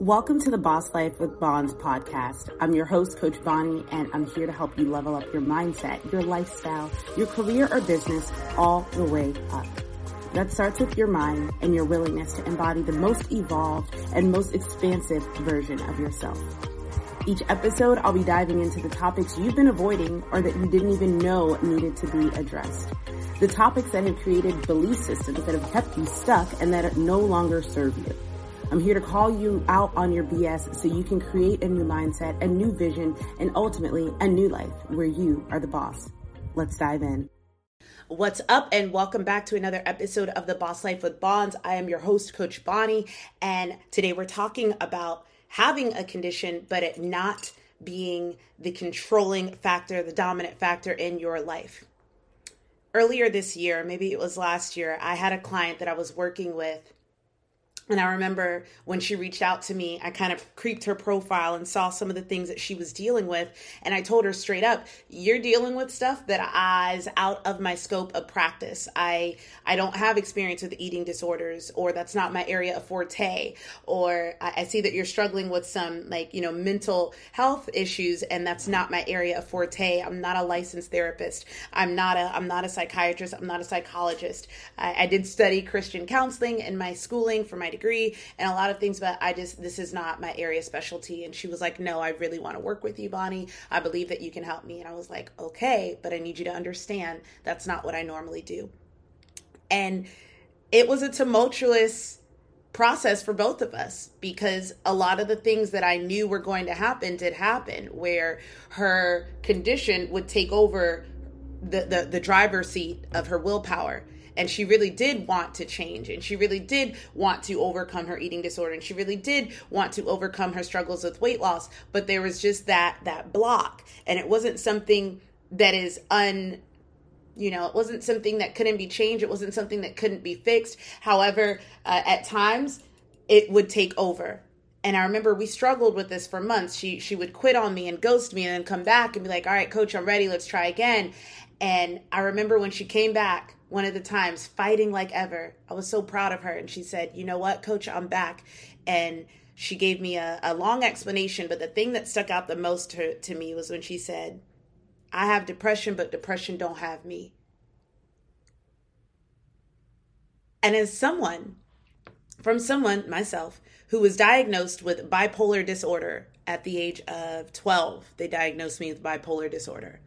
Welcome to the Boss Life with Bons podcast. I'm your host, Coach Bonnie, and I'm here to help you level up your mindset, your lifestyle, your career or business all the way up. That starts with your mind and your willingness to embody the most evolved and most expansive version of yourself. Each episode, I'll be diving into the topics you've been avoiding or that you didn't even know needed to be addressed. The topics that have created belief systems that have kept you stuck and that no longer serve you. I'm here to call you out on your BS so you can create a new mindset, a new vision, and ultimately a new life where you are the boss. Let's dive in. What's up, and welcome back to another episode of The Boss Life with Bons. I am your host, Coach Bonnie, and today we're talking about having a condition, but it not being the controlling factor, the dominant factor in your life. Earlier this year, maybe it was last year, I had a client that I was working with and I remember when she reached out to me, I kind of creeped her profile and saw some of the things that she was dealing with. And I told her straight up, you're dealing with stuff that is out of my scope of practice. I, I don't have experience with eating disorders or that's not my area of forte. Or I, I see that you're struggling with some like, you know, mental health issues and that's not my area of forte. I'm not a licensed therapist. I'm not a, I'm not a psychiatrist. I'm not a psychologist. I, I did study Christian counseling in my schooling for my degree and a lot of things, but I just, this is not my area specialty. And she was like, No, I really want to work with you, Bonnie. I believe that you can help me. And I was like, Okay, but I need you to understand that's not what I normally do. And it was a tumultuous process for both of us because a lot of the things that I knew were going to happen did happen where her condition would take over the, the, the driver's seat of her willpower and she really did want to change and she really did want to overcome her eating disorder and she really did want to overcome her struggles with weight loss but there was just that that block and it wasn't something that is un you know it wasn't something that couldn't be changed it wasn't something that couldn't be fixed however uh, at times it would take over and I remember we struggled with this for months. She she would quit on me and ghost me and then come back and be like, "All right, coach, I'm ready. Let's try again." And I remember when she came back one of the times, fighting like ever. I was so proud of her. And she said, You know what, coach, I'm back. And she gave me a, a long explanation. But the thing that stuck out the most to, to me was when she said, I have depression, but depression don't have me. And as someone, from someone, myself, who was diagnosed with bipolar disorder at the age of 12, they diagnosed me with bipolar disorder.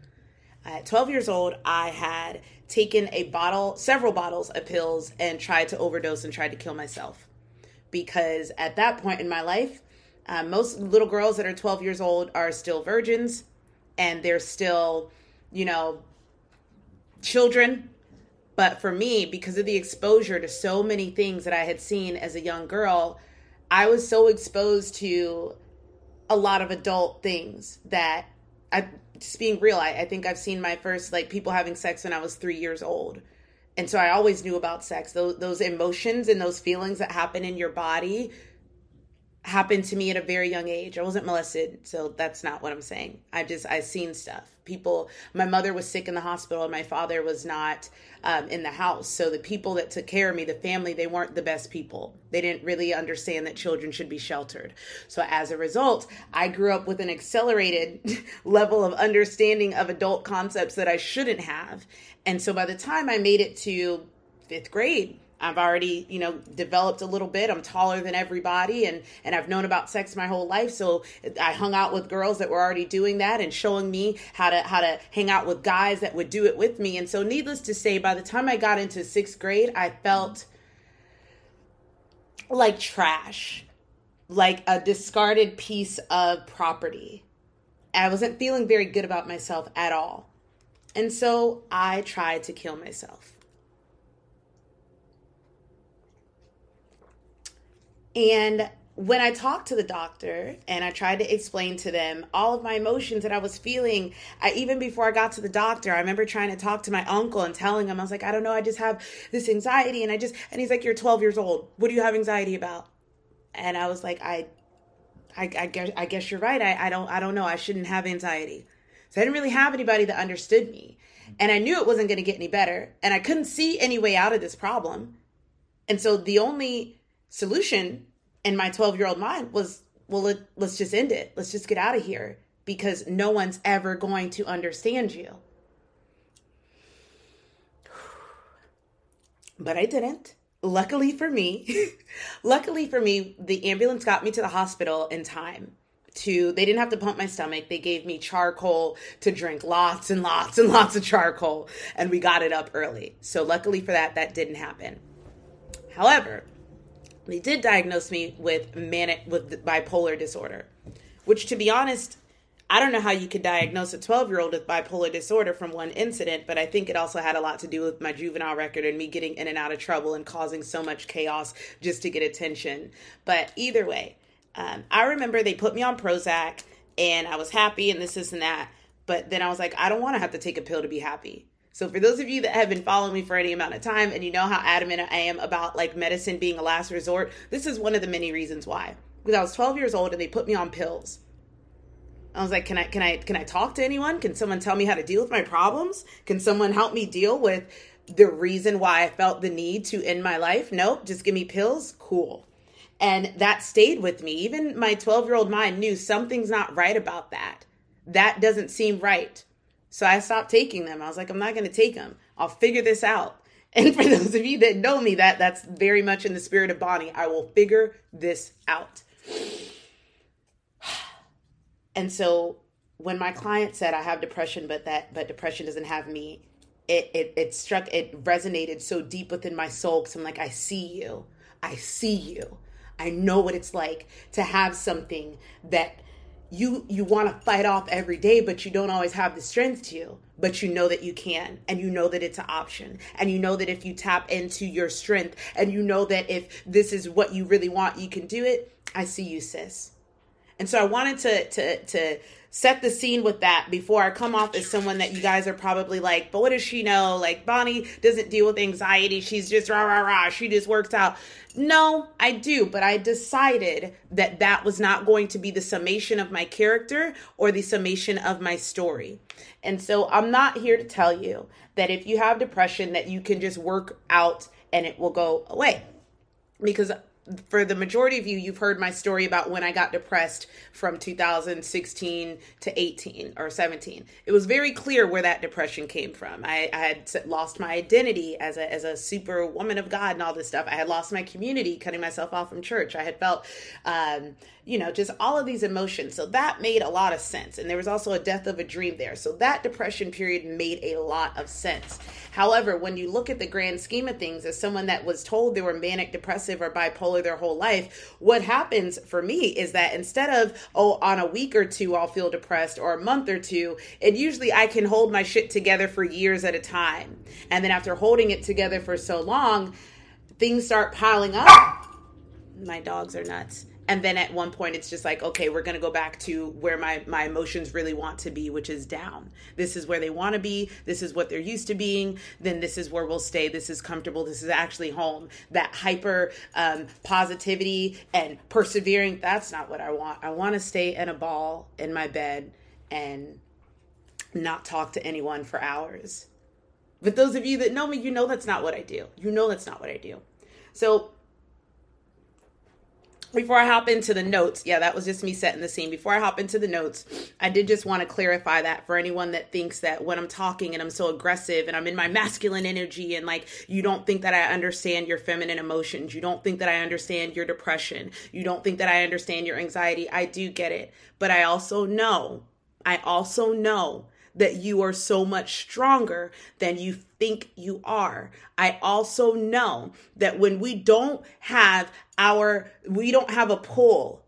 At 12 years old, I had taken a bottle, several bottles of pills, and tried to overdose and tried to kill myself. Because at that point in my life, uh, most little girls that are 12 years old are still virgins and they're still, you know, children. But for me, because of the exposure to so many things that I had seen as a young girl, I was so exposed to a lot of adult things that I just being real, I, I think I've seen my first like people having sex when I was three years old. And so I always knew about sex. Those those emotions and those feelings that happen in your body happened to me at a very young age. I wasn't molested, so that's not what I'm saying. I just I've seen stuff. People, my mother was sick in the hospital, and my father was not um, in the house. So the people that took care of me, the family, they weren't the best people. They didn't really understand that children should be sheltered. So as a result, I grew up with an accelerated level of understanding of adult concepts that I shouldn't have. And so by the time I made it to fifth grade, I've already, you know, developed a little bit. I'm taller than everybody and and I've known about sex my whole life. So I hung out with girls that were already doing that and showing me how to how to hang out with guys that would do it with me. And so needless to say, by the time I got into 6th grade, I felt like trash. Like a discarded piece of property. I wasn't feeling very good about myself at all. And so I tried to kill myself. And when I talked to the doctor and I tried to explain to them all of my emotions that I was feeling, I, even before I got to the doctor, I remember trying to talk to my uncle and telling him, I was like, I don't know, I just have this anxiety. And I just, and he's like, You're 12 years old. What do you have anxiety about? And I was like, I, I, I guess, I guess you're right. I, I don't, I don't know. I shouldn't have anxiety. So I didn't really have anybody that understood me. And I knew it wasn't going to get any better. And I couldn't see any way out of this problem. And so the only solution in my 12 year old mind was well, let, let's just end it. Let's just get out of here because no one's ever going to understand you. But I didn't. Luckily for me, luckily for me, the ambulance got me to the hospital in time to they didn't have to pump my stomach they gave me charcoal to drink lots and lots and lots of charcoal and we got it up early so luckily for that that didn't happen however they did diagnose me with manic with bipolar disorder which to be honest i don't know how you could diagnose a 12 year old with bipolar disorder from one incident but i think it also had a lot to do with my juvenile record and me getting in and out of trouble and causing so much chaos just to get attention but either way um, I remember they put me on Prozac and I was happy and this, this, and that. But then I was like, I don't want to have to take a pill to be happy. So for those of you that have been following me for any amount of time and you know how adamant I am about like medicine being a last resort, this is one of the many reasons why. Because I was 12 years old and they put me on pills. I was like, can I can I can I talk to anyone? Can someone tell me how to deal with my problems? Can someone help me deal with the reason why I felt the need to end my life? Nope, just give me pills. Cool. And that stayed with me. Even my 12 year old mind knew something's not right about that. That doesn't seem right. So I stopped taking them. I was like, I'm not going to take them. I'll figure this out. And for those of you that know me, that that's very much in the spirit of Bonnie. I will figure this out. And so when my client said I have depression, but that but depression doesn't have me, it it it struck it resonated so deep within my soul because I'm like, I see you. I see you. I know what it's like to have something that you you want to fight off every day but you don't always have the strength to but you know that you can and you know that it's an option and you know that if you tap into your strength and you know that if this is what you really want you can do it. I see you sis. And so i wanted to to to set the scene with that before I come off as someone that you guys are probably like, but what does she know? Like Bonnie doesn't deal with anxiety. She's just rah rah rah. She just works out. No, I do, but I decided that that was not going to be the summation of my character or the summation of my story. And so I'm not here to tell you that if you have depression that you can just work out and it will go away. Because for the majority of you, you've heard my story about when I got depressed from 2016 to 18 or 17. It was very clear where that depression came from. I, I, had lost my identity as a, as a super woman of God and all this stuff. I had lost my community, cutting myself off from church. I had felt, um, you know, just all of these emotions. So that made a lot of sense. And there was also a death of a dream there. So that depression period made a lot of sense. However, when you look at the grand scheme of things, as someone that was told they were manic depressive or bipolar their whole life, what happens for me is that instead of, oh, on a week or two, I'll feel depressed or a month or two, and usually I can hold my shit together for years at a time. And then after holding it together for so long, things start piling up. My dogs are nuts and then at one point it's just like okay we're going to go back to where my my emotions really want to be which is down. This is where they want to be. This is what they're used to being. Then this is where we'll stay. This is comfortable. This is actually home. That hyper um, positivity and persevering that's not what i want. I want to stay in a ball in my bed and not talk to anyone for hours. But those of you that know me you know that's not what i do. You know that's not what i do. So before I hop into the notes, yeah, that was just me setting the scene. Before I hop into the notes, I did just want to clarify that for anyone that thinks that when I'm talking and I'm so aggressive and I'm in my masculine energy and like you don't think that I understand your feminine emotions, you don't think that I understand your depression, you don't think that I understand your anxiety, I do get it. But I also know, I also know that you are so much stronger than you think you are. I also know that when we don't have our, we don't have a pull,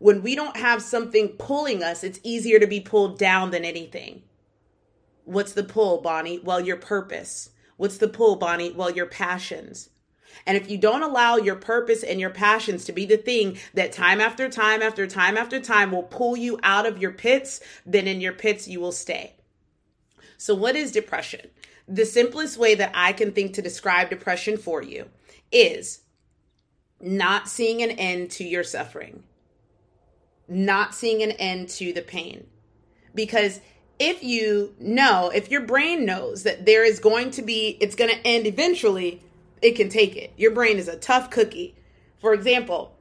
when we don't have something pulling us, it's easier to be pulled down than anything. What's the pull, Bonnie? Well, your purpose. What's the pull, Bonnie? Well, your passions. And if you don't allow your purpose and your passions to be the thing that time after time after time after time will pull you out of your pits, then in your pits you will stay. So, what is depression? The simplest way that I can think to describe depression for you is not seeing an end to your suffering, not seeing an end to the pain. Because if you know, if your brain knows that there is going to be, it's going to end eventually, it can take it. Your brain is a tough cookie. For example,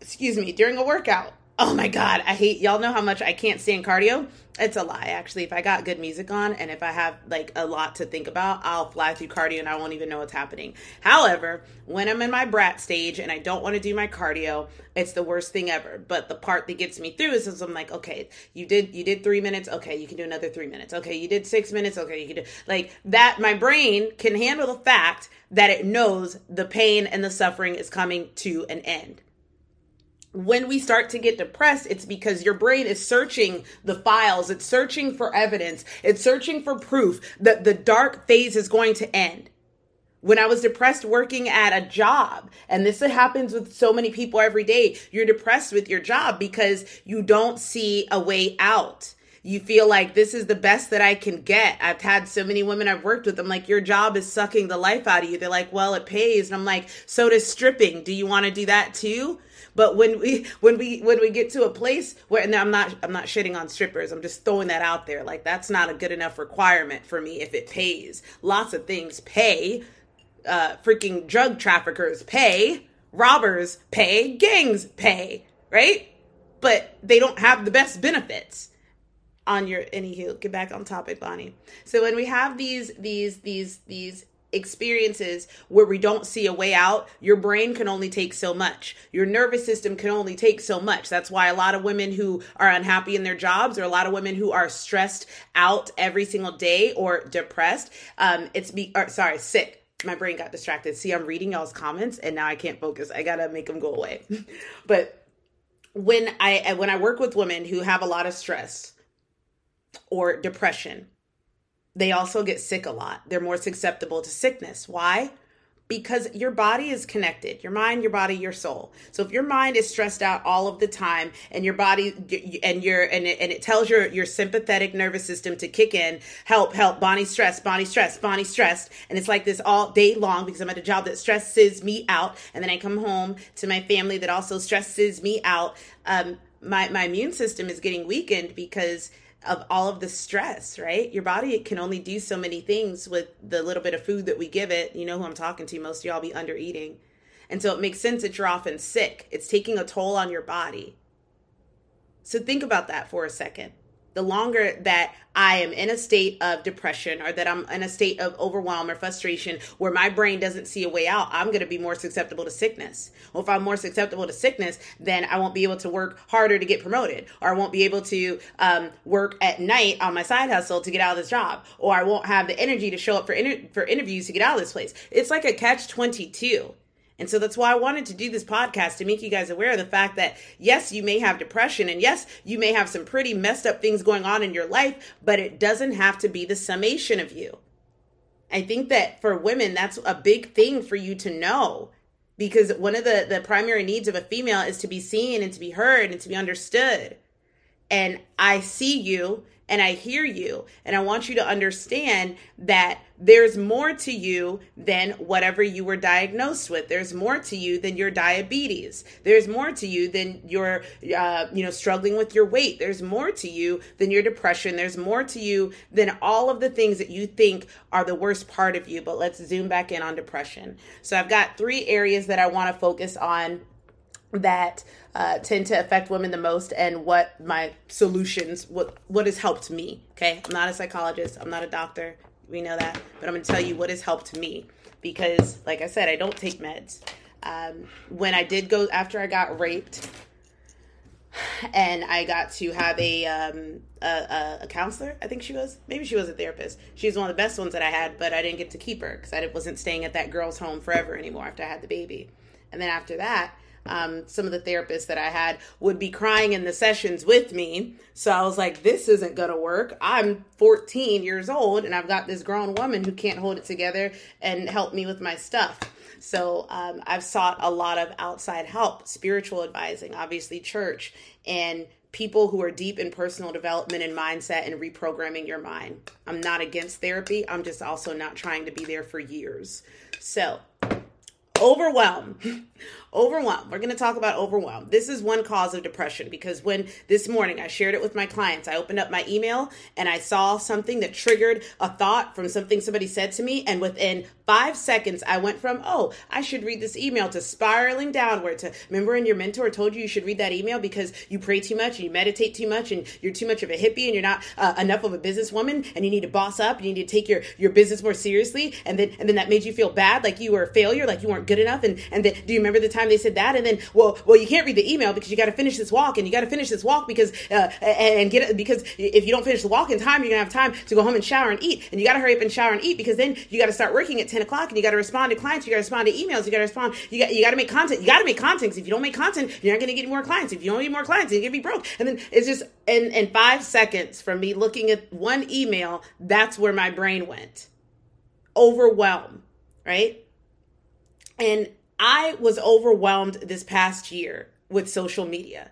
excuse me, during a workout. Oh my God, I hate, y'all know how much I can't stand cardio. It's a lie, actually. If I got good music on and if I have like a lot to think about, I'll fly through cardio and I won't even know what's happening. However, when I'm in my brat stage and I don't want to do my cardio, it's the worst thing ever. But the part that gets me through is, is I'm like, okay, you did you did three minutes, okay, you can do another three minutes. Okay, you did six minutes, okay, you can do like that. My brain can handle the fact that it knows the pain and the suffering is coming to an end when we start to get depressed, it's because your brain is searching the files, it's searching for evidence, it's searching for proof that the dark phase is going to end. When I was depressed working at a job, and this happens with so many people every day, you're depressed with your job because you don't see a way out. You feel like this is the best that I can get. I've had so many women I've worked with. I'm like, your job is sucking the life out of you. They're like, well, it pays. And I'm like, so does stripping. Do you want to do that too? But when we when we when we get to a place where and I'm not I'm not shitting on strippers. I'm just throwing that out there. Like that's not a good enough requirement for me if it pays. Lots of things pay. Uh, freaking drug traffickers pay, robbers pay, gangs pay, right? But they don't have the best benefits on your anywho get back on topic bonnie so when we have these these these these experiences where we don't see a way out, your brain can only take so much. Your nervous system can only take so much. That's why a lot of women who are unhappy in their jobs or a lot of women who are stressed out every single day or depressed, um, it's be or, sorry, sick. My brain got distracted. See, I'm reading y'all's comments and now I can't focus. I got to make them go away. but when I when I work with women who have a lot of stress or depression, they also get sick a lot. They're more susceptible to sickness. Why? Because your body is connected your mind, your body, your soul. So if your mind is stressed out all of the time and your body and your and it, and it tells your your sympathetic nervous system to kick in, help, help, Bonnie stressed, Bonnie stressed, Bonnie stressed, and it's like this all day long because I'm at a job that stresses me out, and then I come home to my family that also stresses me out. Um, my my immune system is getting weakened because of all of the stress, right? Your body can only do so many things with the little bit of food that we give it. You know who I'm talking to. Most of y'all be under eating. And so it makes sense that you're often sick. It's taking a toll on your body. So think about that for a second the longer that I am in a state of depression or that I'm in a state of overwhelm or frustration where my brain doesn't see a way out, I'm going to be more susceptible to sickness. Well, if I'm more susceptible to sickness, then I won't be able to work harder to get promoted, or I won't be able to um, work at night on my side hustle to get out of this job, or I won't have the energy to show up for inter- for interviews to get out of this place. It's like a catch 22 and so that's why I wanted to do this podcast to make you guys aware of the fact that yes, you may have depression and yes, you may have some pretty messed up things going on in your life, but it doesn't have to be the summation of you. I think that for women, that's a big thing for you to know because one of the, the primary needs of a female is to be seen and to be heard and to be understood. And I see you and I hear you. And I want you to understand that there's more to you than whatever you were diagnosed with. There's more to you than your diabetes. There's more to you than your, uh, you know, struggling with your weight. There's more to you than your depression. There's more to you than all of the things that you think are the worst part of you. But let's zoom back in on depression. So I've got three areas that I want to focus on that uh, tend to affect women the most and what my solutions what what has helped me okay i'm not a psychologist i'm not a doctor we know that but i'm to tell you what has helped me because like i said i don't take meds um, when i did go after i got raped and I got to have a, um, a, a counselor. I think she was. Maybe she was a therapist. She was one of the best ones that I had, but I didn't get to keep her because I wasn't staying at that girl's home forever anymore after I had the baby. And then after that, um, some of the therapists that I had would be crying in the sessions with me. So I was like, this isn't going to work. I'm 14 years old and I've got this grown woman who can't hold it together and help me with my stuff. So um, I've sought a lot of outside help, spiritual advising, obviously, church, and people who are deep in personal development and mindset and reprogramming your mind. I'm not against therapy. I'm just also not trying to be there for years. So, overwhelm. Overwhelm. We're going to talk about overwhelm. This is one cause of depression because when this morning I shared it with my clients, I opened up my email and I saw something that triggered a thought from something somebody said to me. And within five seconds, I went from, oh, I should read this email to spiraling downward to remember when your mentor told you you should read that email because you pray too much and you meditate too much and you're too much of a hippie and you're not uh, enough of a businesswoman and you need to boss up and you need to take your, your business more seriously. And then, and then that made you feel bad, like you were a failure, like you weren't good enough. And, and then, do you remember the time they said that? And then, well, well, you can't read the email because you got to finish this walk and you got to finish this walk because, uh, and get it, because if you don't finish the walk in time, you're to have time to go home and shower and eat. And you got to hurry up and shower and eat because then you got to start working at 10 o'clock and you got to respond to clients. You got to respond to emails. You got to respond. You got, you got to make content. You got to make content. If you don't make content, you're not to get more clients. If you don't get more clients, you're to be broke. And then it's just, in, in five seconds from me looking at one email, that's where my brain went. Overwhelmed, right? And I was overwhelmed this past year with social media.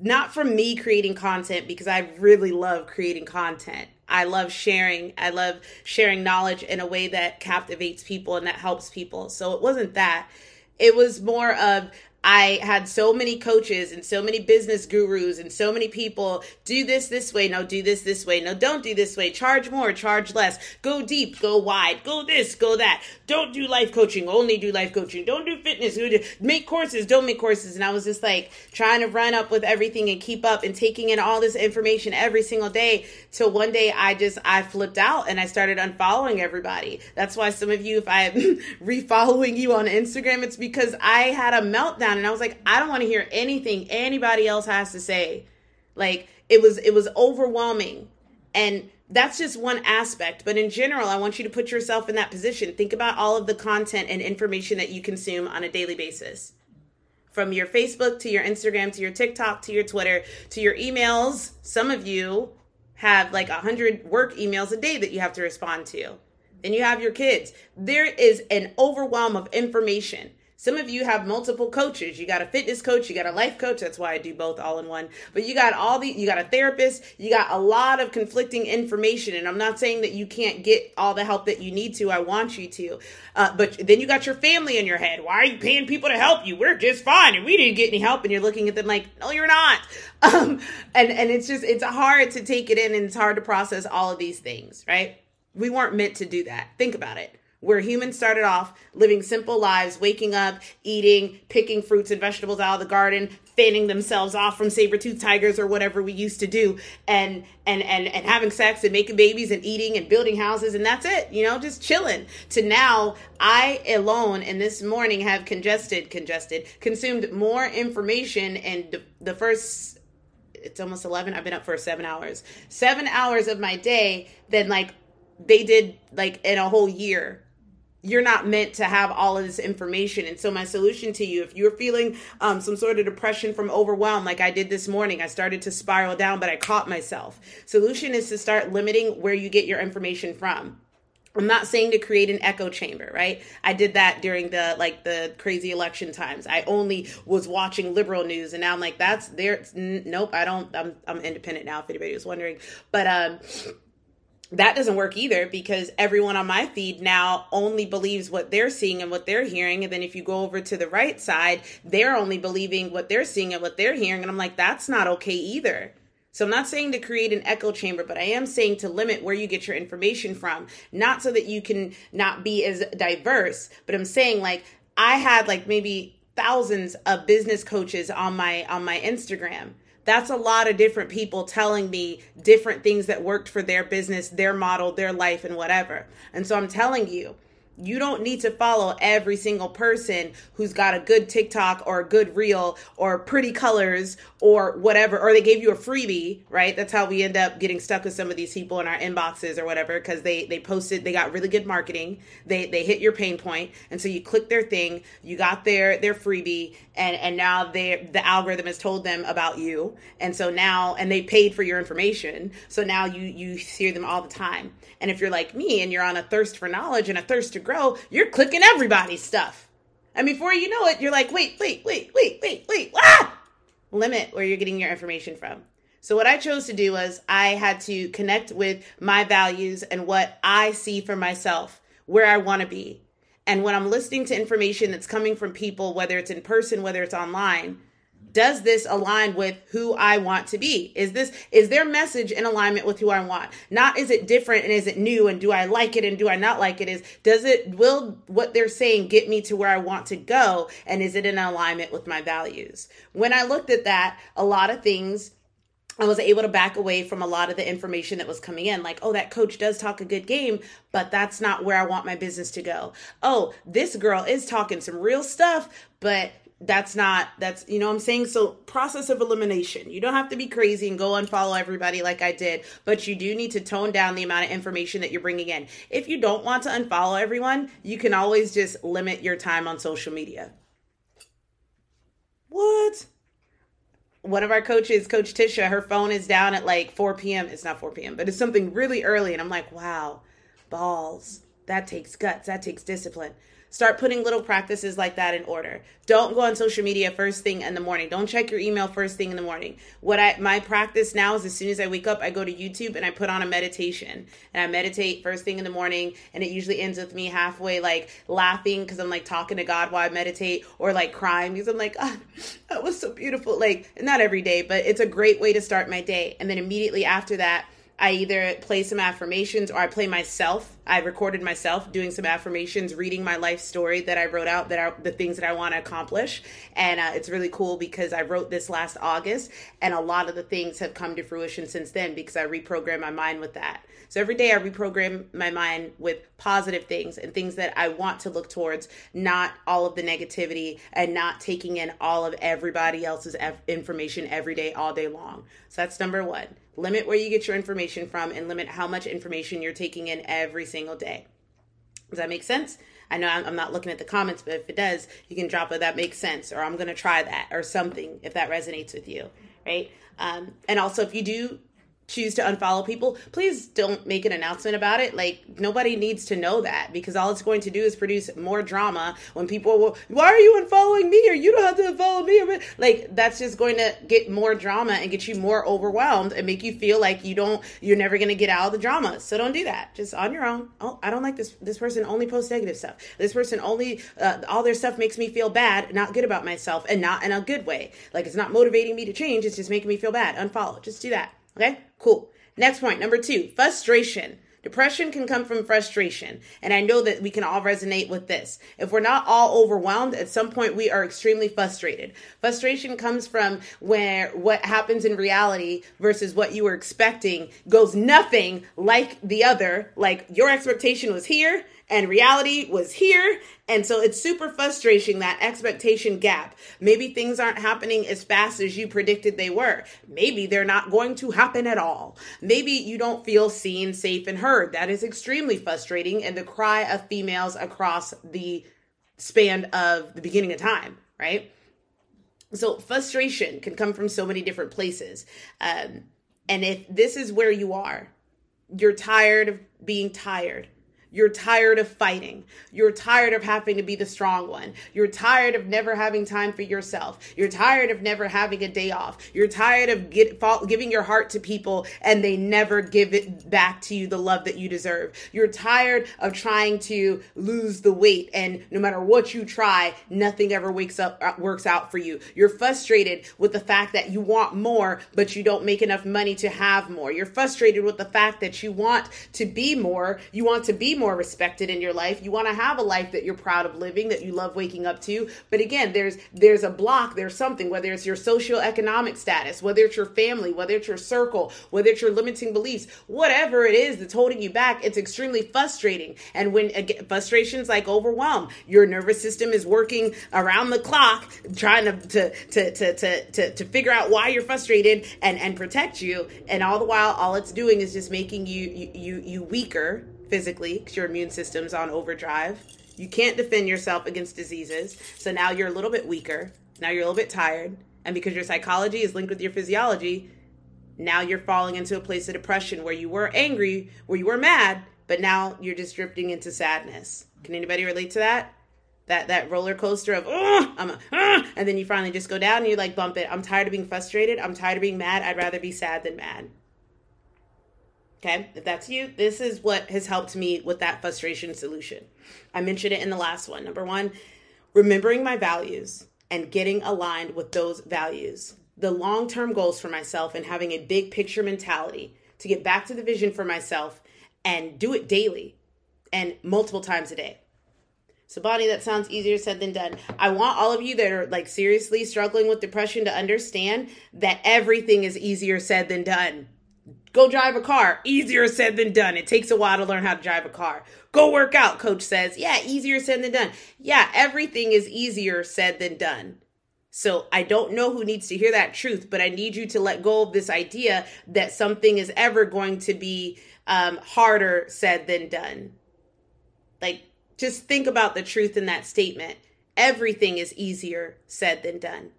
Not from me creating content because I really love creating content. I love sharing. I love sharing knowledge in a way that captivates people and that helps people. So it wasn't that. It was more of I had so many coaches and so many business gurus and so many people do this this way. No, do this this way. No, don't do this way. Charge more, charge less. Go deep, go wide. Go this, go that. Don't do life coaching. Only do life coaching. Don't do fitness. Make courses. Don't make courses. And I was just like trying to run up with everything and keep up and taking in all this information every single day. Till one day I just I flipped out and I started unfollowing everybody. That's why some of you, if I'm refollowing you on Instagram, it's because I had a meltdown and I was like, I don't want to hear anything anybody else has to say. Like it was it was overwhelming. And that's just one aspect, but in general, I want you to put yourself in that position. Think about all of the content and information that you consume on a daily basis. From your Facebook to your Instagram to your TikTok to your Twitter to your emails. Some of you have like a hundred work emails a day that you have to respond to. Then you have your kids. There is an overwhelm of information. Some of you have multiple coaches. You got a fitness coach, you got a life coach. That's why I do both all in one. But you got all the, you got a therapist, you got a lot of conflicting information. And I'm not saying that you can't get all the help that you need to. I want you to. Uh, but then you got your family in your head. Why are you paying people to help you? We're just fine and we didn't get any help. And you're looking at them like, no, you're not. Um, and, and it's just, it's hard to take it in and it's hard to process all of these things, right? We weren't meant to do that. Think about it where humans started off living simple lives, waking up, eating, picking fruits and vegetables out of the garden, fanning themselves off from saber-toothed tigers or whatever we used to do, and and and and having sex and making babies and eating and building houses and that's it, you know, just chilling. To now, I alone and this morning have congested, congested, consumed more information in the first it's almost 11 i've been up for seven hours seven hours of my day than like they did like in a whole year you're not meant to have all of this information. And so, my solution to you, if you're feeling um, some sort of depression from overwhelm, like I did this morning, I started to spiral down, but I caught myself. Solution is to start limiting where you get your information from. I'm not saying to create an echo chamber, right? I did that during the like the crazy election times. I only was watching liberal news and now I'm like that's there nope, I don't I'm I'm independent now if anybody was wondering. But um that doesn't work either because everyone on my feed now only believes what they're seeing and what they're hearing. And then if you go over to the right side, they're only believing what they're seeing and what they're hearing. And I'm like, that's not okay either. So I'm not saying to create an echo chamber, but I am saying to limit where you get your information from, not so that you can not be as diverse, but I'm saying like I had like maybe thousands of business coaches on my on my Instagram that's a lot of different people telling me different things that worked for their business, their model, their life, and whatever. And so I'm telling you, you don't need to follow every single person who's got a good TikTok or a good reel or pretty colors or whatever, or they gave you a freebie, right? That's how we end up getting stuck with some of these people in our inboxes or whatever, because they they posted, they got really good marketing, they they hit your pain point, and so you click their thing, you got their their freebie, and and now they the algorithm has told them about you, and so now and they paid for your information, so now you you hear them all the time. And if you're like me and you're on a thirst for knowledge and a thirst to grow, you're clicking everybody's stuff. And before you know it, you're like, wait, wait, wait, wait, wait, wait, ah! Limit where you're getting your information from. So, what I chose to do was I had to connect with my values and what I see for myself, where I want to be. And when I'm listening to information that's coming from people, whether it's in person, whether it's online, does this align with who I want to be? Is this is their message in alignment with who I want? Not is it different and is it new and do I like it and do I not like it? Is does it will what they're saying get me to where I want to go and is it in alignment with my values? When I looked at that, a lot of things I was able to back away from a lot of the information that was coming in. Like, oh, that coach does talk a good game, but that's not where I want my business to go. Oh, this girl is talking some real stuff, but that's not that's you know i'm saying? So process of elimination. You don't have to be crazy and go unfollow everybody like i did but you do need to tone down the amount of information that you're bringing in. If you don't want to unfollow everyone you can always just limit your time on social media. What? One of our coaches coach tisha her phone is down at like 4 p.m it's not 4 p.m but it's something really early and i'm like wow balls. That takes guts. That takes discipline Start putting little practices like that in order. Don't go on social media first thing in the morning. Don't check your email first thing in the morning. What I my practice now is as soon as I wake up, I go to YouTube and I put on a meditation and I meditate first thing in the morning and it usually ends with me halfway like laughing because I'm like talking to God while I meditate or like crying because I'm like, oh, that was so beautiful. Like not every day, but it's a great way to start my day. And then immediately after that, I either play some affirmations or I play myself. I recorded myself doing some affirmations, reading my life story that I wrote out that are the things that I want to accomplish. And uh, it's really cool because I wrote this last August and a lot of the things have come to fruition since then because I reprogrammed my mind with that. So every day I reprogram my mind with positive things and things that I want to look towards, not all of the negativity and not taking in all of everybody else's information every day, all day long. So that's number one. Limit where you get your information from and limit how much information you're taking in every single day. Does that make sense? I know I'm not looking at the comments, but if it does, you can drop it. That makes sense, or I'm going to try that, or something if that resonates with you, right? Um, and also, if you do choose to unfollow people, please don't make an announcement about it. Like nobody needs to know that because all it's going to do is produce more drama when people will, why are you unfollowing me or you don't have to unfollow me? Like that's just going to get more drama and get you more overwhelmed and make you feel like you don't, you're never going to get out of the drama. So don't do that. Just on your own. Oh, I don't like this. This person only posts negative stuff. This person only, uh, all their stuff makes me feel bad, not good about myself and not in a good way. Like it's not motivating me to change. It's just making me feel bad. Unfollow. Just do that. Okay, cool. Next point, number two, frustration. Depression can come from frustration. And I know that we can all resonate with this. If we're not all overwhelmed, at some point we are extremely frustrated. Frustration comes from where what happens in reality versus what you were expecting goes nothing like the other. Like your expectation was here and reality was here. And so it's super frustrating that expectation gap. Maybe things aren't happening as fast as you predicted they were. Maybe they're not going to happen at all. Maybe you don't feel seen, safe, and heard. That is extremely frustrating and the cry of females across the span of the beginning of time, right? So frustration can come from so many different places. Um, and if this is where you are, you're tired of being tired you're tired of fighting. You're tired of having to be the strong one. You're tired of never having time for yourself. You're tired of never having a day off. You're tired of get, giving your heart to people and they never give it back to you the love that you deserve. You're tired of trying to lose the weight and no matter what you try, nothing ever wakes up uh, works out for you. You're frustrated with the fact that you want more but you don't make enough money to have more. You're frustrated with the fact that you want to be more, you want to be more more respected in your life. You want to have a life that you're proud of living, that you love waking up to. But again, there's there's a block, there's something, whether it's your socioeconomic status, whether it's your family, whether it's your circle, whether it's your limiting beliefs, whatever it is that's holding you back, it's extremely frustrating. And when again, frustrations like overwhelm, your nervous system is working around the clock trying to to to to to, to, to figure out why you're frustrated and and protect you. And all the while, all it's doing is just making you you you, you weaker physically because your immune system's on overdrive. You can't defend yourself against diseases. So now you're a little bit weaker. Now you're a little bit tired. And because your psychology is linked with your physiology, now you're falling into a place of depression where you were angry, where you were mad, but now you're just drifting into sadness. Can anybody relate to that? That that roller coaster of I'm a, and then you finally just go down and you like bump it. I'm tired of being frustrated. I'm tired of being mad. I'd rather be sad than mad. Okay, if that's you, this is what has helped me with that frustration solution. I mentioned it in the last one. Number one, remembering my values and getting aligned with those values. The long term goals for myself and having a big picture mentality to get back to the vision for myself and do it daily and multiple times a day. So, Bonnie, that sounds easier said than done. I want all of you that are like seriously struggling with depression to understand that everything is easier said than done. Go drive a car. Easier said than done. It takes a while to learn how to drive a car. Go work out, coach says. Yeah, easier said than done. Yeah, everything is easier said than done. So I don't know who needs to hear that truth, but I need you to let go of this idea that something is ever going to be um, harder said than done. Like, just think about the truth in that statement. Everything is easier said than done.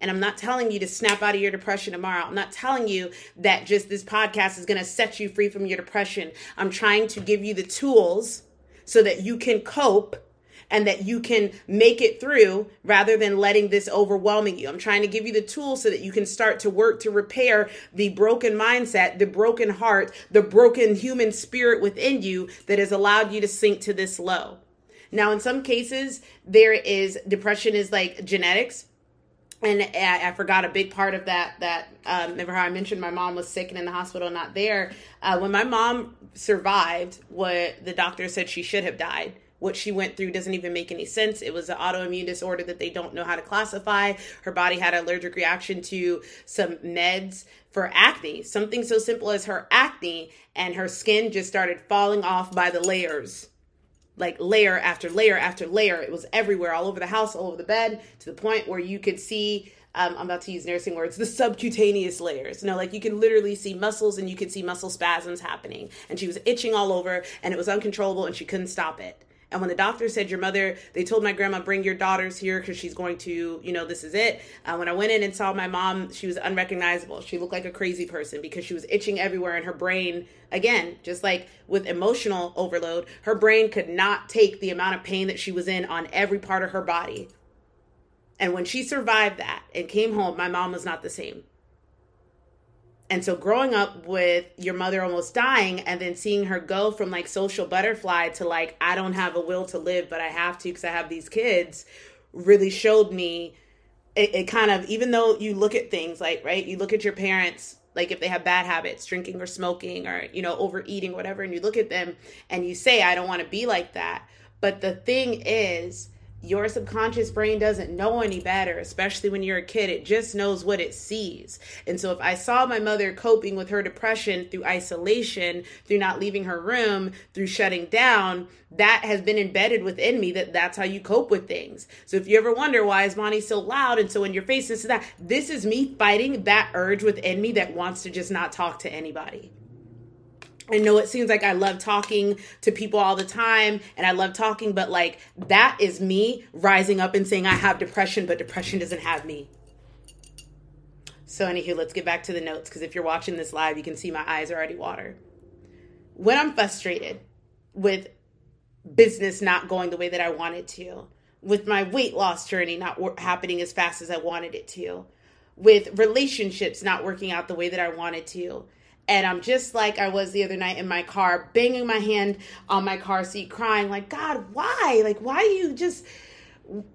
And I'm not telling you to snap out of your depression tomorrow. I'm not telling you that just this podcast is going to set you free from your depression. I'm trying to give you the tools so that you can cope and that you can make it through rather than letting this overwhelming you. I'm trying to give you the tools so that you can start to work to repair the broken mindset, the broken heart, the broken human spirit within you that has allowed you to sink to this low. Now, in some cases, there is depression is like genetics and I, I, forgot a big part of that that um, remember how i mentioned my mom was sick and in the hospital not there? Uh, when my mom survived what the doctor said she should have died. What she went through doesn't even make any sense. It was an autoimmune disorder that they don't know how to classify. Her body had an allergic reaction to some meds for acne something so simple as her acne and her skin just started falling off by the layers like layer after layer after layer. It was everywhere, all over the house, all over the bed, to the point where you could see. Um, I'm about to use nursing words, the subcutaneous layers. You know, like you can literally see muscles and you could see muscle spasms happening. And she was itching all over and it was uncontrollable and she couldn't stop it. And when the doctor said, Your mother, they told my grandma, bring your daughters here because she's going to, you know, this is it. Uh, when I went in and saw my mom, she was unrecognizable. She looked like a crazy person because she was itching everywhere and her brain, again, just like with emotional overload, her brain could not take the amount of pain that she was in on every part of her body. And when she survived that and came home, my mom was not the same. And so growing up with your mother almost dying and then seeing her go from like social butterfly to like I don't have a will to live but I have to because I have these kids really showed me it, it kind of even though you look at things like right you look at your parents like if they have bad habits drinking or smoking or you know overeating whatever and you look at them and you say I don't want to be like that. But the thing is your subconscious brain doesn't know any better, especially when you're a kid. It just knows what it sees. And so, if I saw my mother coping with her depression through isolation, through not leaving her room, through shutting down, that has been embedded within me that that's how you cope with things. So, if you ever wonder why is Bonnie so loud and so in your face, this that, this is me fighting that urge within me that wants to just not talk to anybody. I know it seems like I love talking to people all the time and I love talking, but like that is me rising up and saying I have depression, but depression doesn't have me. So, anywho, let's get back to the notes because if you're watching this live, you can see my eyes are already water. When I'm frustrated with business not going the way that I wanted to, with my weight loss journey not happening as fast as I wanted it to, with relationships not working out the way that I wanted to, and I'm just like I was the other night in my car, banging my hand on my car seat, crying, like, God, why? Like, why you just,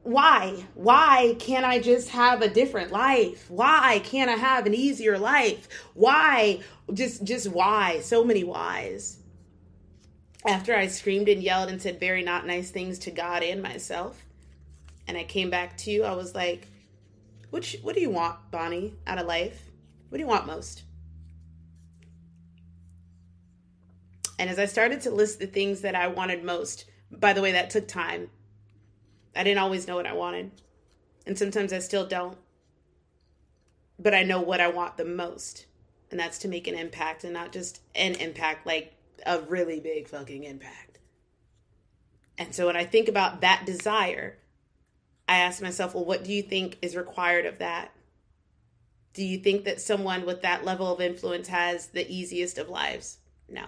why? Why can't I just have a different life? Why can't I have an easier life? Why? Just, just why? So many whys. After I screamed and yelled and said very not nice things to God and myself, and I came back to you, I was like, what, what do you want, Bonnie, out of life? What do you want most? And as I started to list the things that I wanted most, by the way, that took time. I didn't always know what I wanted. And sometimes I still don't. But I know what I want the most. And that's to make an impact and not just an impact, like a really big fucking impact. And so when I think about that desire, I ask myself, well, what do you think is required of that? Do you think that someone with that level of influence has the easiest of lives? No.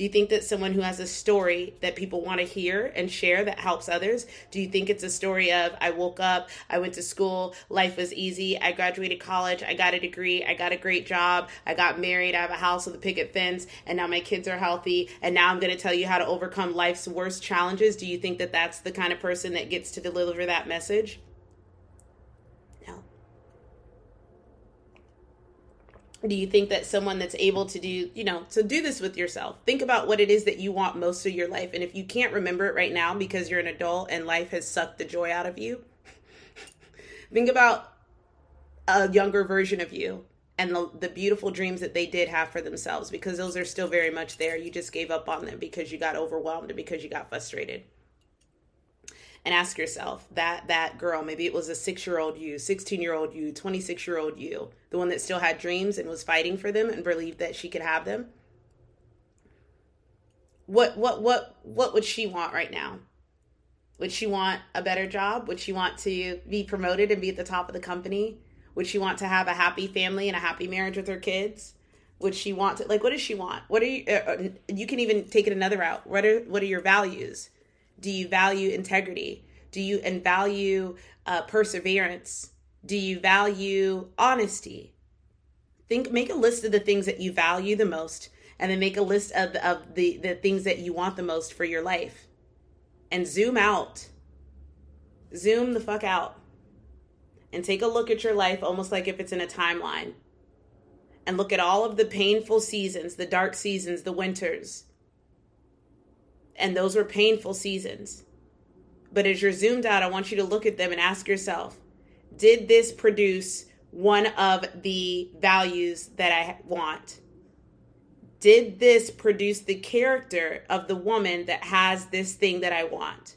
Do you think that someone who has a story that people want to hear and share that helps others? Do you think it's a story of I woke up, I went to school, life was easy, I graduated college, I got a degree, I got a great job, I got married, I have a house with a picket fence, and now my kids are healthy, and now I'm going to tell you how to overcome life's worst challenges? Do you think that that's the kind of person that gets to deliver that message? Do you think that someone that's able to do you know to do this with yourself? Think about what it is that you want most of your life. And if you can't remember it right now because you're an adult and life has sucked the joy out of you think about a younger version of you and the, the beautiful dreams that they did have for themselves because those are still very much there. You just gave up on them because you got overwhelmed and because you got frustrated and ask yourself that that girl maybe it was a 6 year old you 16 year old you 26 year old you the one that still had dreams and was fighting for them and believed that she could have them. What what what what would she want right now? Would she want a better job? Would she want to be promoted and be at the top of the company? Would she want to have a happy family and a happy marriage with her kids? Would she want to like what does she want? What are you uh, uh you can even take it another route. What are what are your values do you value integrity? Do you and value uh, perseverance? Do you value honesty? Think, make a list of the things that you value the most, and then make a list of of the the things that you want the most for your life, and zoom out. Zoom the fuck out, and take a look at your life almost like if it's in a timeline, and look at all of the painful seasons, the dark seasons, the winters and those were painful seasons. But as you're zoomed out, I want you to look at them and ask yourself Did this produce one of the values that I want? Did this produce the character of the woman that has this thing that I want?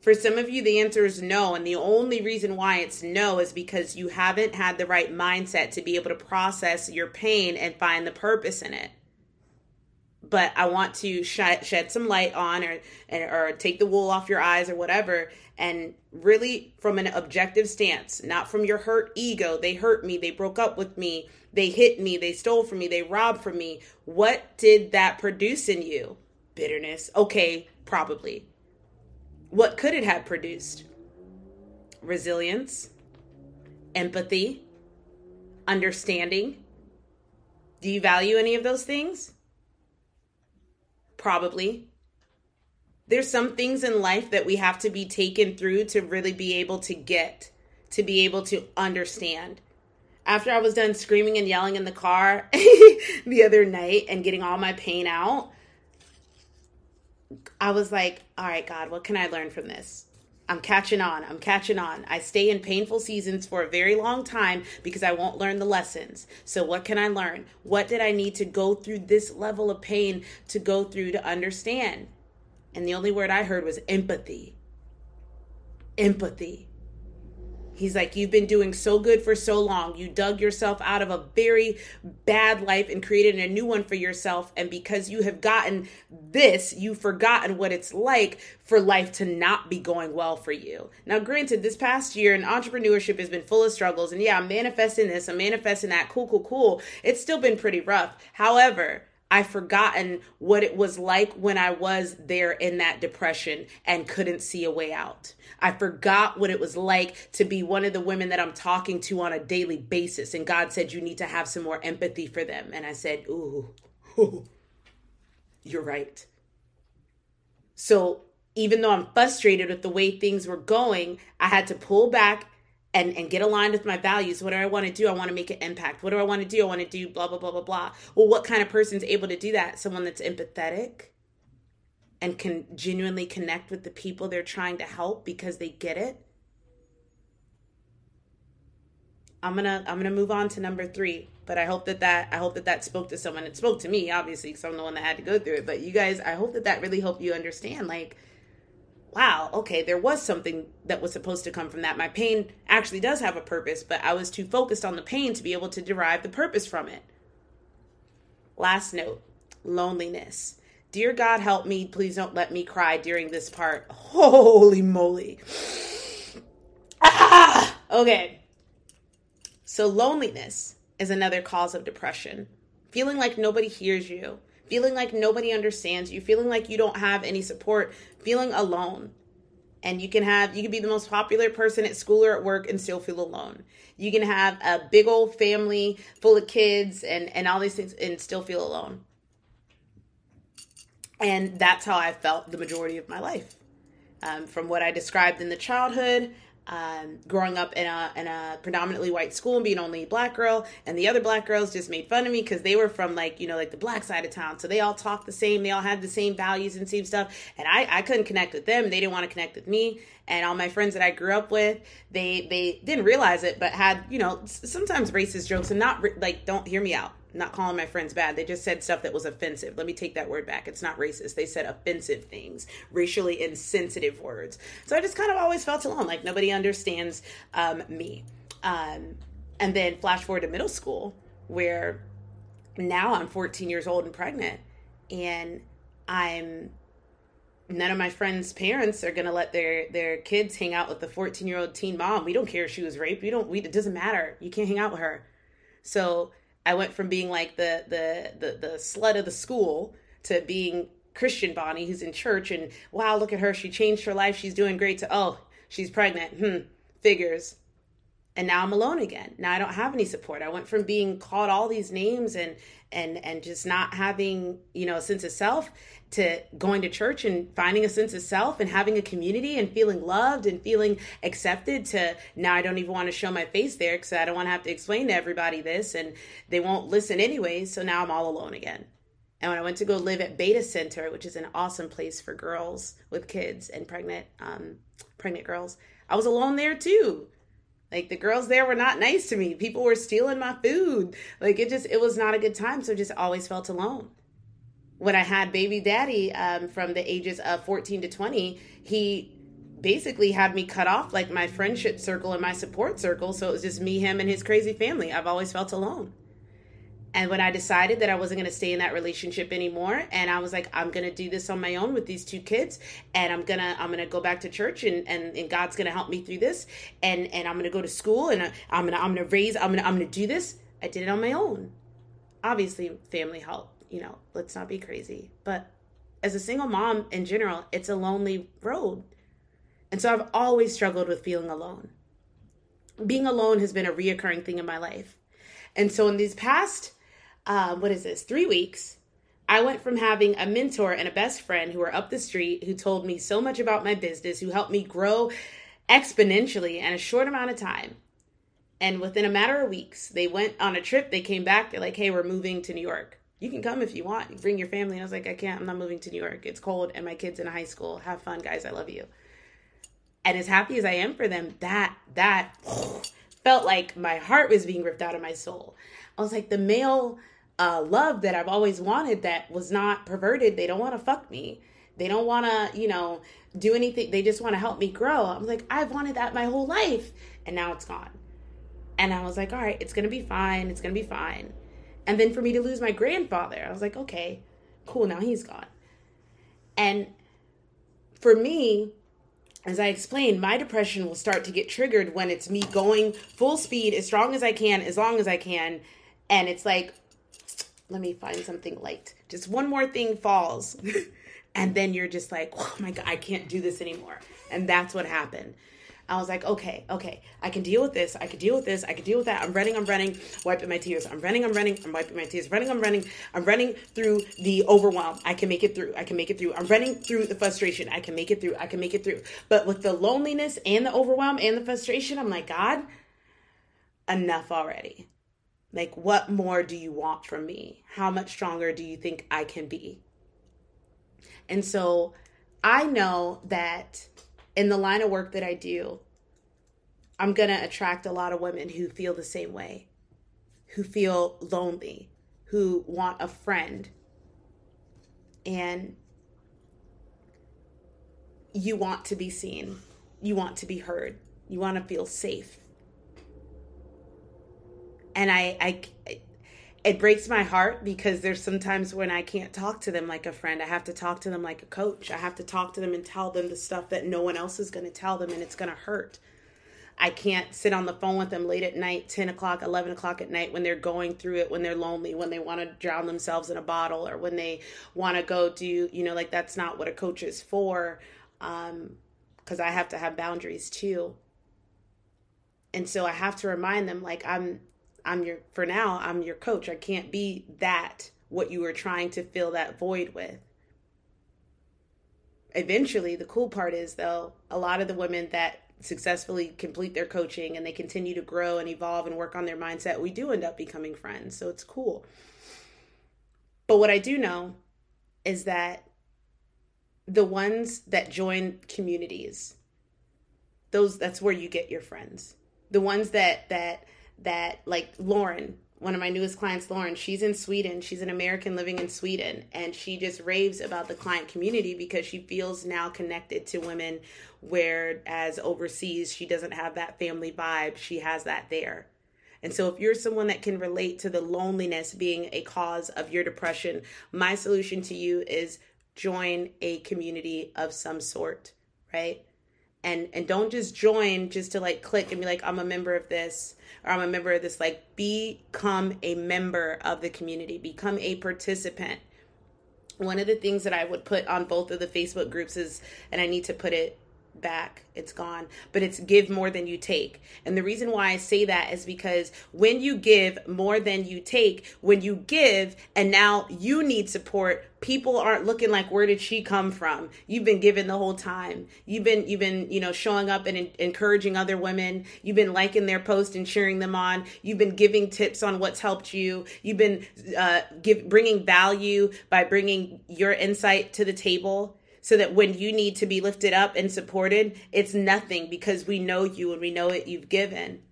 For some of you, the answer is no. And the only reason why it's no is because you haven't had the right mindset to be able to process your pain and find the purpose in it but I want to shed, shed some light on or or take the wool off your eyes or whatever and really from an objective stance, not from your hurt ego. They hurt me, they broke up with me, they hit me, they stole from me, they robbed from me. What did that produce in you? Bitterness. Okay, probably. What could it have produced? Resilience, empathy, understanding. Do you value any of those things? Probably. There's some things in life that we have to be taken through to really be able to get, to be able to understand. After I was done screaming and yelling in the car the other night and getting all my pain out, I was like, all right, God, what can I learn from this? I'm catching on. I'm catching on. I stay in painful seasons for a very long time because I won't learn the lessons. So, what can I learn? What did I need to go through this level of pain to go through to understand? And the only word I heard was empathy. Empathy. He's like, You've been doing so good for so long. You dug yourself out of a very bad life and created a new one for yourself. And because you have gotten this, you've forgotten what it's like for life to not be going well for you. Now, granted, this past year and entrepreneurship has been full of struggles. And yeah, I'm manifesting this, I'm manifesting that. Cool, cool, cool. It's still been pretty rough. However, I've forgotten what it was like when I was there in that depression and couldn't see a way out. I forgot what it was like to be one of the women that I'm talking to on a daily basis. And God said, You need to have some more empathy for them. And I said, Ooh, ooh you're right. So even though I'm frustrated with the way things were going, I had to pull back and and get aligned with my values. What do i want to do? I want to make an impact. What do i want to do? I want to do blah blah blah blah blah. Well what kind of person's able to do that? Someone that's empathetic and can genuinely connect with the people they're trying to help because they get it. I'm gonna i'm gonna move on to number three but i hope that that i hope that that spoke to someone. It spoke to me obviously because i'm the one that had to go through it but you guys i hope that that really helped you understand like wow, okay, there was something that was supposed to come from that. My pain actually does have a purpose, but I was too focused on the pain to be able to derive the purpose from it. Last note loneliness. Dear God, help me. Please don't let me cry during this part. Holy moly. Ah! Okay. So, loneliness is another cause of depression. feeling like nobody hears you, feeling like nobody understands you, feeling like you don't have any support, feeling alone. And you can have, you can be the most popular person at school or at work and still feel alone. You can have a big old family full of kids and, and all these things and still feel alone. And that's how I felt the majority of my life. Um, from what I described in the childhood, um, growing up in a in a predominantly white school and being only black girl, and the other black girls just made fun of me because they were from like you know like the black side of town, so they all talked the same, they all had the same values and same stuff, and I I couldn't connect with them, they didn't want to connect with me, and all my friends that I grew up with, they they didn't realize it, but had you know sometimes racist jokes and not like don't hear me out not calling my friends bad. They just said stuff that was offensive. Let me take that word back. It's not racist. They said offensive things, racially insensitive words. So I just kind of always felt alone, like nobody understands um, me. Um, and then flash forward to middle school, where now I'm 14 years old and pregnant, and I'm none of my friends' parents are gonna let their their kids hang out with the 14 year old teen mom. We don't care if she was raped. We don't. We it doesn't matter. You can't hang out with her. So I went from being like the the the, the slut of the school to being Christian Bonnie who's in church and wow, look at her, she changed her life, she's doing great to oh, she's pregnant. Hmm, figures. And now I'm alone again. Now I don't have any support. I went from being called all these names and and and just not having, you know, a sense of self to going to church and finding a sense of self and having a community and feeling loved and feeling accepted to now I don't even want to show my face there because I don't want to have to explain to everybody this and they won't listen anyway. So now I'm all alone again. And when I went to go live at Beta Center, which is an awesome place for girls with kids and pregnant um, pregnant girls, I was alone there too. Like the girls there were not nice to me. People were stealing my food. Like it just it was not a good time. So just always felt alone when I had baby daddy um, from the ages of 14 to 20, he basically had me cut off like my friendship circle and my support circle. So it was just me, him, and his crazy family. I've always felt alone. And when I decided that I wasn't going to stay in that relationship anymore, and I was like, I'm going to do this on my own with these two kids, and I'm gonna I'm gonna go back to church, and and, and God's going to help me through this, and and I'm going to go to school, and I'm gonna I'm gonna raise I'm gonna I'm gonna do this. I did it on my own. Obviously, family help you know, let's not be crazy. But as a single mom in general, it's a lonely road. And so I've always struggled with feeling alone. Being alone has been a reoccurring thing in my life. And so in these past, uh, what is this, three weeks, I went from having a mentor and a best friend who were up the street who told me so much about my business, who helped me grow exponentially in a short amount of time. And within a matter of weeks, they went on a trip. They came back. They're like, hey, we're moving to New York you can come if you want. You bring your family. And I was like, I can't. I'm not moving to New York. It's cold, and my kids in high school. Have fun, guys. I love you. And as happy as I am for them, that that felt like my heart was being ripped out of my soul. I was like, the male uh, love that I've always wanted that was not perverted. They don't want to fuck me. They don't want to, you know, do anything. They just want to help me grow. I'm like, I've wanted that my whole life, and now it's gone. And I was like, all right, it's gonna be fine. It's gonna be fine. And then for me to lose my grandfather, I was like, okay, cool, now he's gone. And for me, as I explained, my depression will start to get triggered when it's me going full speed as strong as I can, as long as I can. And it's like, let me find something light. Just one more thing falls. and then you're just like, oh my God, I can't do this anymore. And that's what happened. I was like, okay, okay, I can deal with this. I can deal with this. I can deal with that. I'm running, I'm running, wiping my tears. I'm running, I'm running, I'm wiping my tears. Running, I'm running, I'm running through the overwhelm. I can make it through. I can make it through. I'm running through the frustration. I can make it through. I can make it through. But with the loneliness and the overwhelm and the frustration, I'm like, God, enough already. Like, what more do you want from me? How much stronger do you think I can be? And so I know that in the line of work that I do, I'm going to attract a lot of women who feel the same way, who feel lonely, who want a friend. And you want to be seen, you want to be heard, you want to feel safe. And I, I, it breaks my heart because there's sometimes when I can't talk to them like a friend. I have to talk to them like a coach. I have to talk to them and tell them the stuff that no one else is going to tell them and it's going to hurt. I can't sit on the phone with them late at night, 10 o'clock, 11 o'clock at night when they're going through it, when they're lonely, when they want to drown themselves in a bottle, or when they want to go do, you know, like that's not what a coach is for. Um, because I have to have boundaries too. And so I have to remind them, like, I'm, I'm your, for now, I'm your coach. I can't be that, what you were trying to fill that void with eventually the cool part is though a lot of the women that successfully complete their coaching and they continue to grow and evolve and work on their mindset, we do end up becoming friends. So it's cool. But what I do know is that the ones that join communities, those that's where you get your friends. The ones that that that like Lauren, one of my newest clients, Lauren, she's in Sweden. She's an American living in Sweden. And she just raves about the client community because she feels now connected to women, whereas overseas, she doesn't have that family vibe. She has that there. And so, if you're someone that can relate to the loneliness being a cause of your depression, my solution to you is join a community of some sort, right? And and don't just join just to like click and be like I'm a member of this or I'm a member of this, like become a member of the community, become a participant. One of the things that I would put on both of the Facebook groups is, and I need to put it back it's gone but it's give more than you take. And the reason why i say that is because when you give more than you take when you give and now you need support people aren't looking like where did she come from? You've been given the whole time. You've been you've been you know showing up and in, encouraging other women. You've been liking their post and cheering them on. You've been giving tips on what's helped you. You've been uh, give bringing value by bringing your insight to the table so that when you need to be lifted up and supported, it's nothing because we know you and we know what you've given.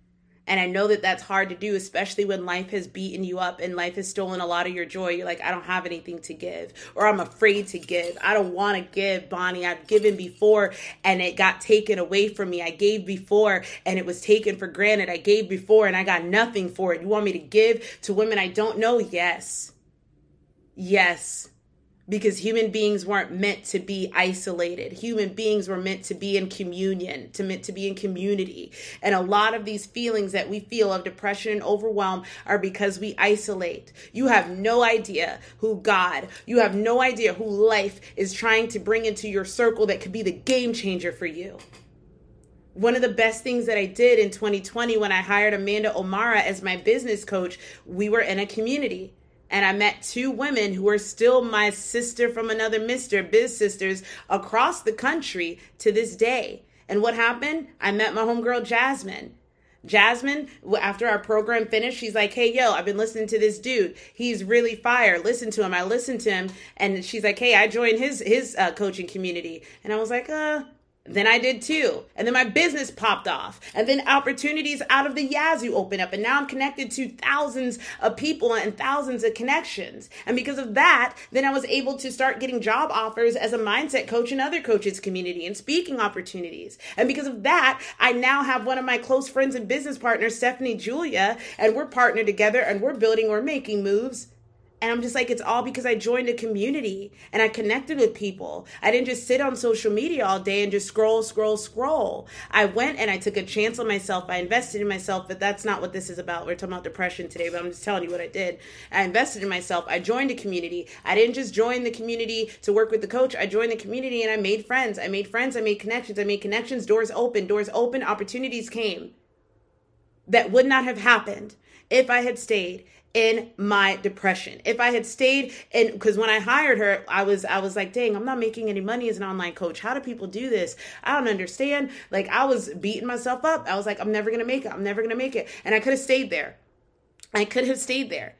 And I know that that's hard to do, especially when life has beaten you up and life has stolen a lot of your joy. You're like, I don't have anything to give, or I'm afraid to give. I don't want to give, Bonnie. I've given before and it got taken away from me. I gave before and it was taken for granted. I gave before and I got nothing for it. You want me to give to women I don't know? Yes. Yes because human beings weren't meant to be isolated. Human beings were meant to be in communion, to meant to be in community. And a lot of these feelings that we feel of depression and overwhelm are because we isolate. You have no idea who God, you have no idea who life is trying to bring into your circle that could be the game changer for you. One of the best things that I did in 2020 when I hired Amanda O'Mara as my business coach, we were in a community and I met two women who are still my sister from another mister, biz sisters across the country to this day. And what happened? I met my homegirl Jasmine. Jasmine, after our program finished, she's like, Hey, yo, I've been listening to this dude. He's really fire. Listen to him. I listened to him. And she's like, Hey, I joined his, his uh, coaching community. And I was like, uh, then I did too. And then my business popped off. And then opportunities out of the Yazoo opened up. And now I'm connected to thousands of people and thousands of connections. And because of that, then I was able to start getting job offers as a mindset coach in other coaches community and speaking opportunities. And because of that, I now have one of my close friends and business partners, Stephanie Julia, and we're partnered together and we're building, we're making moves and I'm just like, it's all because I joined a community and I connected with people. I didn't just sit on social media all day and just scroll, scroll, scroll. I went and I took a chance on myself. I invested in myself, but that's not what this is about. We're talking about depression today, but I'm just telling you what I did. I invested in myself. I joined a community. I didn't just join the community to work with the coach. I joined the community and I made friends. I made friends. I made connections. I made connections. Doors open. Doors open. Opportunities came that would not have happened if I had stayed in my depression. If I had stayed in because when I hired her, I was I was like, dang, I'm not making any money as an online coach. How do people do this? I don't understand. Like I was beating myself up. I was like, I'm never gonna make it. I'm never gonna make it. And I could have stayed there. I could have stayed there.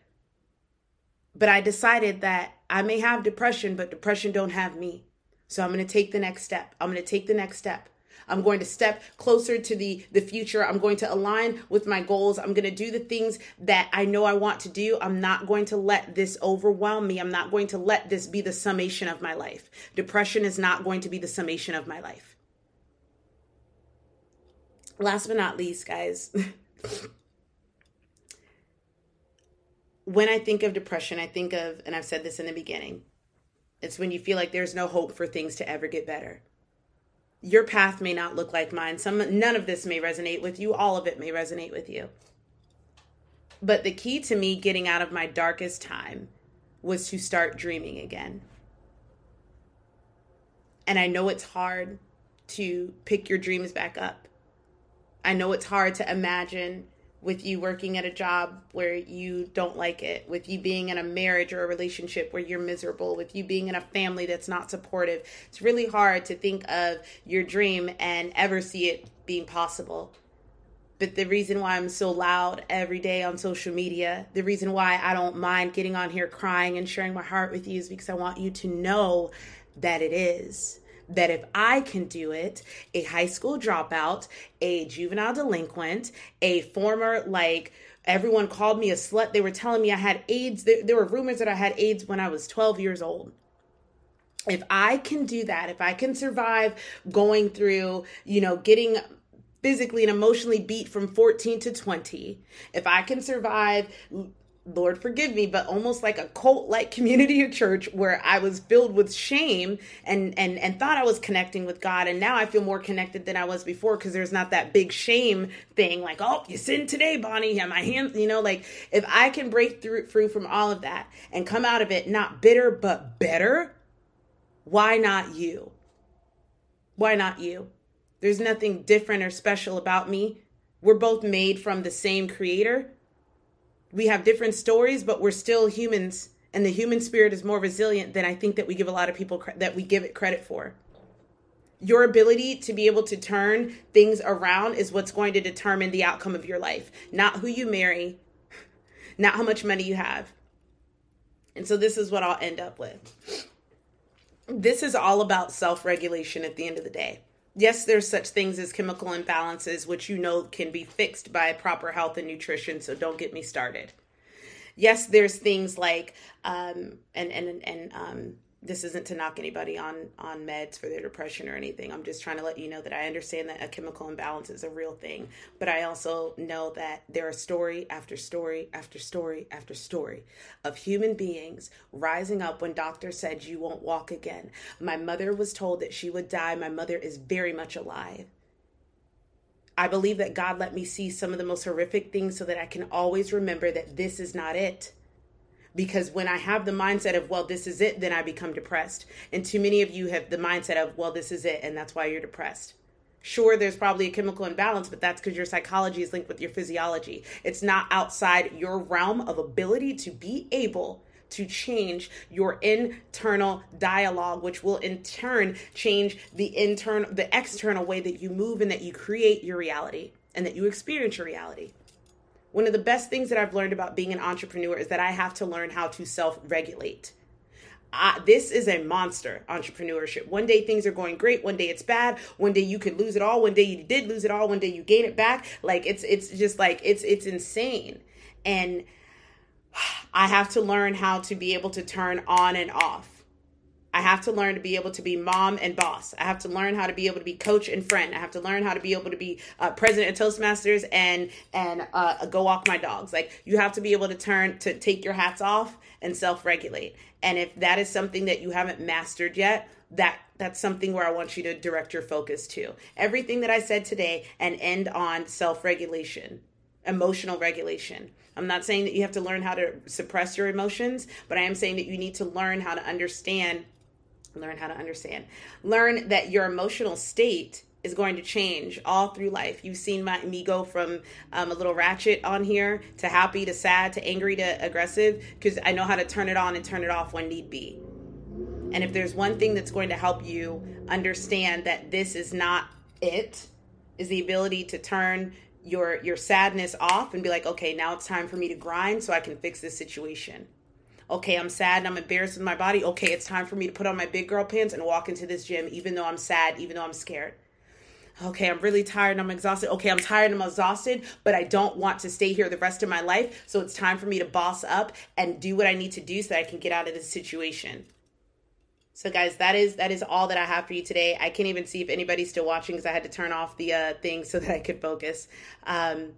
But I decided that I may have depression, but depression don't have me. So I'm gonna take the next step. I'm gonna take the next step. I'm going to step closer to the the future. I'm going to align with my goals. I'm going to do the things that I know I want to do. I'm not going to let this overwhelm me. I'm not going to let this be the summation of my life. Depression is not going to be the summation of my life. Last but not least, guys, when I think of depression, I think of, and I've said this in the beginning, it's when you feel like there's no hope for things to ever get better Your path may not look like mine. Some none of this may resonate with you. All of it may resonate with you. But the key to me getting out of my darkest time was to start dreaming again. And I know it's hard to pick your dreams back up. I know it's hard to imagine with you working at a job where you don't like it, with you being in a marriage or a relationship where you're miserable, with you being in a family that's not supportive. It's really hard to think of your dream and ever see it being possible. But the reason why I'm so loud every day on social media, the reason why I don't mind getting on here crying and sharing my heart with you is because I want you to know that it is that if I can do it, a high school dropout, a juvenile delinquent, a former like everyone called me a slut. They were telling me I had AIDS. There, there, were rumors that I had AIDS when I was 12 years old. If I can do that, if I can survive going through, you know, getting physically and emotionally beat from 14 to 20, if I can survive Lord forgive me, but almost like a cult like community of church where I was filled with shame and and and thought I was connecting with God. And now I feel more connected than I was before because there's not that big shame thing like oh you sinned today Bonnie. Yeah my hands you know like if I can break through through from all of that and come out of it not bitter but better why not you? Why not you? There's nothing different or special about me. We're both made from the same creator we have different stories, but we're still humans, and the human spirit is more resilient than I think that we give a lot of people that we give it credit for. Your ability to be able to turn things around is what's going to determine the outcome of your life, not who you marry, not how much money you have. And so this is what I'll end up with. This is all about self regulation at the end of the day yes, there's such things as chemical imbalances, which you know can be fixed by proper health and nutrition. So don't get me started. Yes, there's things like um, and and and um, this isn't to knock anybody on on meds for their depression or anything. I'm just trying to let you know that i understand that a chemical imbalance is a real thing but i also know that there are story after story after story after story of human beings rising up when doctors said you won't walk again. My mother was told that she would die. My mother is very much alive. I believe that God let me see some of the most horrific things so that I can always remember that this is not it because when I have the mindset of, well, this is it, then I become depressed. And too many of you have the mindset of, well, this is it, and that's why you're depressed. Sure, there's probably a chemical imbalance, but that's because your psychology is linked with your physiology. It's not outside your realm of ability to be able to change your internal dialogue which will in turn change the internal the external way that you move and that you create your reality and that you experience your reality one of the best things that I've learned about being an entrepreneur is that I have to learn how to self regulate. this is a monster entrepreneurship. One day things are going great, one day it's bad, one day you could lose it all, one day you did lose it all, one day you gain it back. Like it's it's just like it's it's insane. And I have to learn how to be able to turn on and off. I have to learn to be able to be mom and boss. I have to learn how to be able to be coach and friend. I have to learn how to be able to be uh, president of Toastmasters and and uh, go walk my dogs. Like you have to be able to turn to take your hats off and self regulate. And if that is something that you haven't mastered yet, that that's something where I want you to direct your focus to. Everything that I said today and end on self regulation, emotional regulation. I'm not saying that you have to learn how to suppress your emotions, but I am saying that you need to learn how to understand learn how to understand. Learn that your emotional state is going to change all through life. You've seen my me go from um, a little ratchet on here to happy to sad to angry to aggressive because i know how to turn it on and turn it off when need be. And if there's one thing that's going to help you understand that this is not it is the ability to turn your your sadness off and be like okay now it's time for me to grind so i can fix this situation okay, I'm sad and I'm embarrassed with my body. Okay, it's time for me to put on my big girl pants and walk into this gym, even though I'm sad, even though I'm scared. Okay, I'm really tired and I'm exhausted. Okay, I'm tired and I'm exhausted, but I don't want to stay here the rest of my life. So it's time for me to boss up and do what I need to do so that I can get out of this situation. So guys, that is that is all that I have for you today. I can't even see if anybody's still watching because I had to turn off the uh, thing so that I could focus. Um,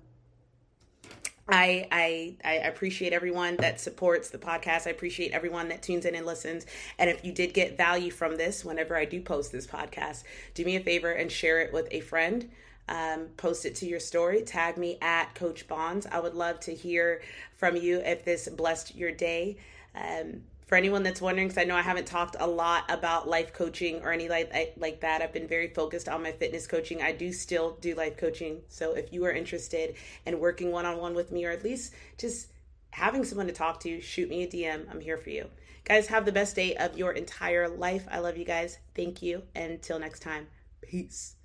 I, I I appreciate everyone that supports the podcast. I appreciate everyone that tunes in and listens. And if you did get value from this, whenever I do post this podcast, do me a favor and share it with a friend. Um, post it to your story. Tag me at Coach Bons. I would love to hear from you if this blessed your day. Um, for anyone that's wondering, because I know I haven't talked a lot about life coaching or any like like that. I've been very focused on my fitness coaching. I do still do life coaching. So if you are interested in working one on one with me, or at least just having someone to talk to, shoot me a DM. I'm here for you. Guys, have the best day of your entire life. I love you guys. Thank you. Until next time, peace.